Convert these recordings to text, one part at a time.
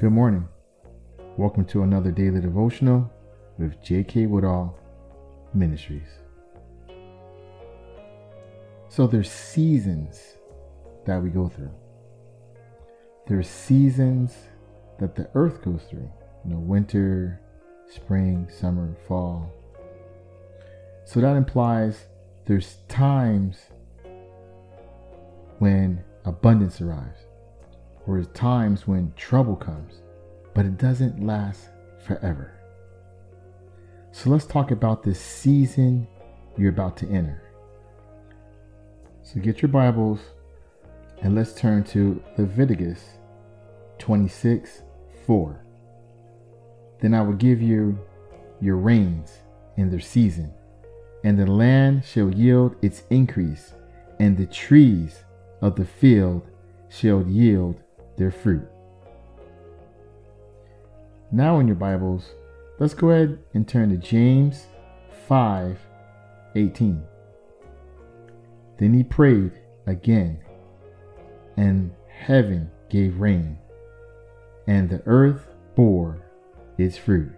Good morning. Welcome to another daily devotional with J.K. Woodall Ministries. So there's seasons that we go through. There's seasons that the earth goes through. You know, winter, spring, summer, fall. So that implies there's times when abundance arrives, or times when trouble comes, but it doesn't last forever. So let's talk about this season you're about to enter. So get your Bibles and let's turn to Leviticus 26 4. Then I will give you your rains in their season, and the land shall yield its increase, and the trees of the field shall yield their fruit. Now, in your Bibles, let's go ahead and turn to James 5 18. Then he prayed again, and heaven gave rain, and the earth bore its fruit.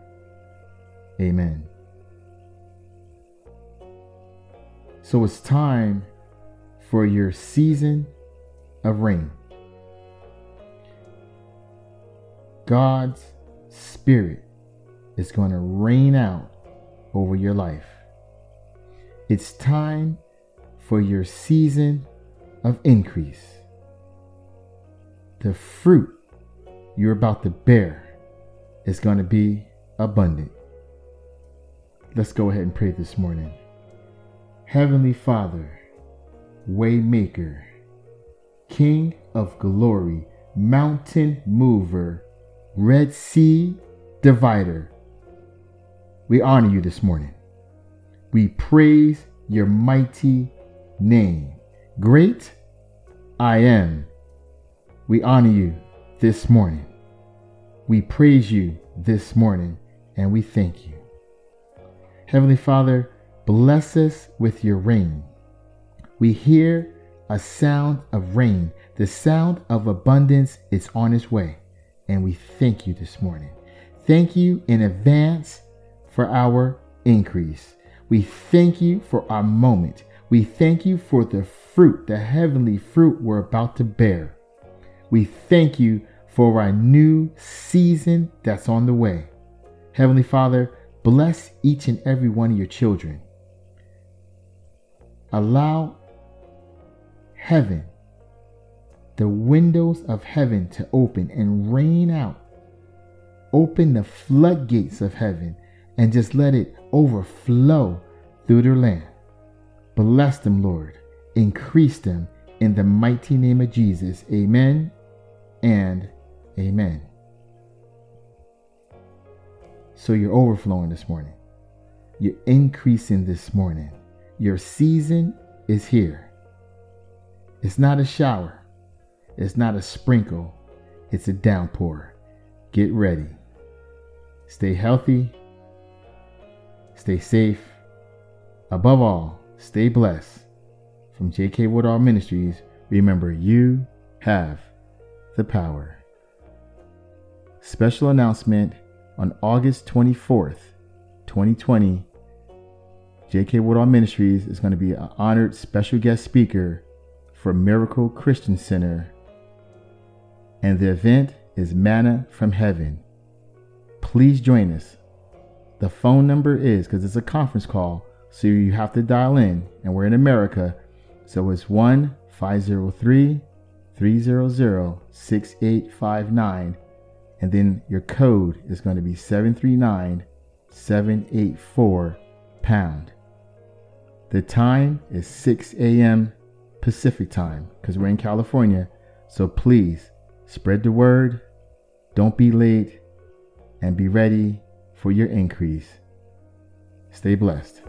Amen. So it's time for your season of rain. God's Spirit is going to rain out over your life. It's time for your season of increase. The fruit you're about to bear is going to be abundant. Let's go ahead and pray this morning. Heavenly Father, Waymaker, King of glory, mountain mover, Red Sea divider. We honor you this morning. We praise your mighty name. Great I am. We honor you this morning. We praise you this morning and we thank you. Heavenly Father, bless us with your rain. We hear a sound of rain. The sound of abundance is on its way and we thank you this morning. Thank you in advance for our increase. We thank you for our moment. We thank you for the fruit, the heavenly fruit we're about to bear. We thank you for our new season that's on the way. Heavenly Father, bless each and every one of your children. Allow heaven the windows of heaven to open and rain out. Open the floodgates of heaven and just let it overflow through their land. Bless them, Lord. Increase them in the mighty name of Jesus. Amen and amen. So you're overflowing this morning. You're increasing this morning. Your season is here. It's not a shower. It's not a sprinkle, it's a downpour. Get ready. Stay healthy, stay safe. Above all, stay blessed. From J.K. Woodall Ministries, remember you have the power. Special announcement on August 24th, 2020. J.K. Woodall Ministries is going to be an honored special guest speaker for Miracle Christian Center and the event is Manna from Heaven. Please join us. The phone number is because it's a conference call, so you have to dial in, and we're in America, so it's 1 503 300 6859, and then your code is going to be 739 784 pound. The time is 6 a.m. Pacific time because we're in California, so please Spread the word, don't be late, and be ready for your increase. Stay blessed.